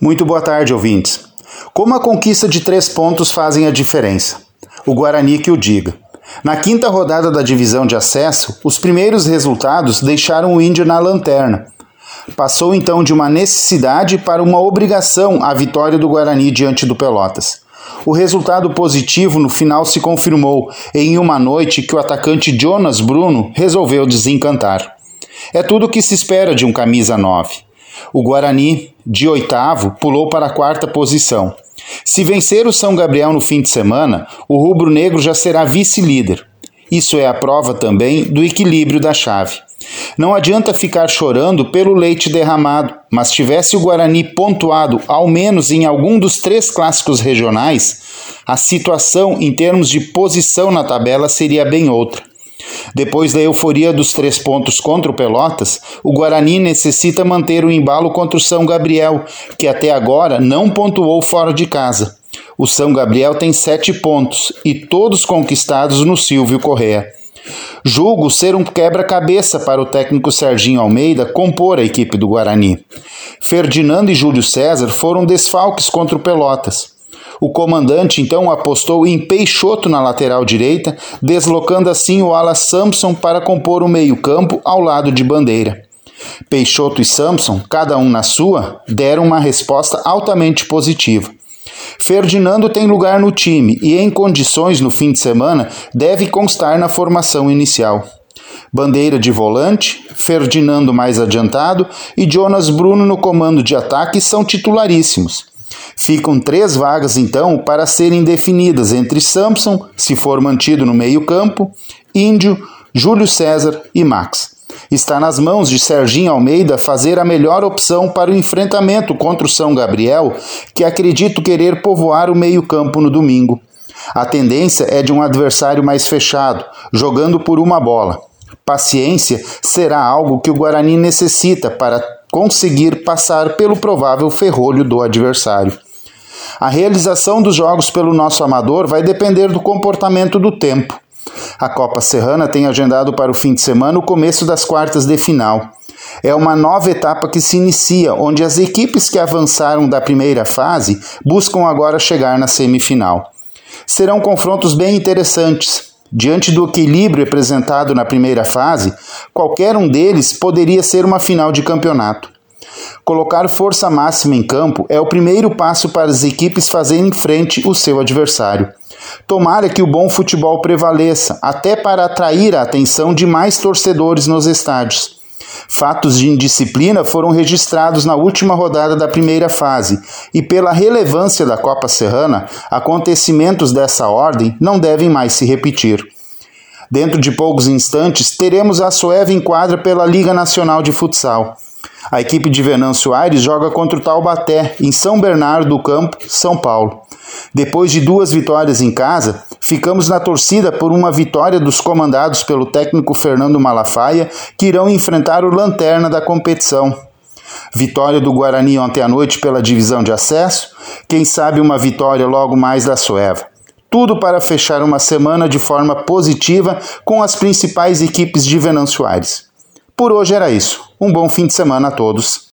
Muito boa tarde, ouvintes. Como a conquista de três pontos fazem a diferença? O Guarani que o diga. Na quinta rodada da divisão de acesso, os primeiros resultados deixaram o Índio na lanterna. Passou então de uma necessidade para uma obrigação a vitória do Guarani diante do Pelotas. O resultado positivo no final se confirmou em uma noite que o atacante Jonas Bruno resolveu desencantar. É tudo o que se espera de um camisa 9. O Guarani, de oitavo, pulou para a quarta posição. Se vencer o São Gabriel no fim de semana, o rubro-negro já será vice-líder. Isso é a prova também do equilíbrio da chave. Não adianta ficar chorando pelo leite derramado, mas tivesse o Guarani pontuado ao menos em algum dos três clássicos regionais, a situação em termos de posição na tabela seria bem outra. Depois da euforia dos três pontos contra o Pelotas, o Guarani necessita manter o embalo contra o São Gabriel, que até agora não pontuou fora de casa. O São Gabriel tem sete pontos e todos conquistados no Silvio Correa. Julgo ser um quebra-cabeça para o técnico Serginho Almeida compor a equipe do Guarani. Ferdinando e Júlio César foram desfalques contra o Pelotas. O comandante então apostou em Peixoto na lateral direita, deslocando assim o ala Samson para compor o meio-campo ao lado de Bandeira. Peixoto e Samson, cada um na sua, deram uma resposta altamente positiva. Ferdinando tem lugar no time e, em condições no fim de semana, deve constar na formação inicial. Bandeira de volante, Ferdinando mais adiantado e Jonas Bruno no comando de ataque são titularíssimos. Ficam três vagas, então, para serem definidas entre Samson, se for mantido no meio-campo, Índio, Júlio César e Max. Está nas mãos de Serginho Almeida fazer a melhor opção para o enfrentamento contra o São Gabriel, que acredito querer povoar o meio-campo no domingo. A tendência é de um adversário mais fechado, jogando por uma bola. Paciência será algo que o Guarani necessita para conseguir passar pelo provável ferrolho do adversário. A realização dos jogos pelo nosso amador vai depender do comportamento do tempo. A Copa Serrana tem agendado para o fim de semana o começo das quartas de final. É uma nova etapa que se inicia, onde as equipes que avançaram da primeira fase buscam agora chegar na semifinal. Serão confrontos bem interessantes. Diante do equilíbrio apresentado na primeira fase, qualquer um deles poderia ser uma final de campeonato. Colocar força máxima em campo é o primeiro passo para as equipes fazerem frente o seu adversário. Tomara que o bom futebol prevaleça, até para atrair a atenção de mais torcedores nos estádios. Fatos de indisciplina foram registrados na última rodada da primeira fase, e pela relevância da Copa Serrana, acontecimentos dessa ordem não devem mais se repetir. Dentro de poucos instantes, teremos a Sueva em quadra pela Liga Nacional de Futsal. A equipe de Venâncio Aires joga contra o Taubaté, em São Bernardo do Campo, São Paulo. Depois de duas vitórias em casa, ficamos na torcida por uma vitória dos comandados pelo técnico Fernando Malafaia, que irão enfrentar o lanterna da competição. Vitória do Guarani ontem à noite pela divisão de acesso, quem sabe uma vitória logo mais da Sueva. Tudo para fechar uma semana de forma positiva com as principais equipes de Venâncio Aires. Por hoje era isso. Um bom fim de semana a todos.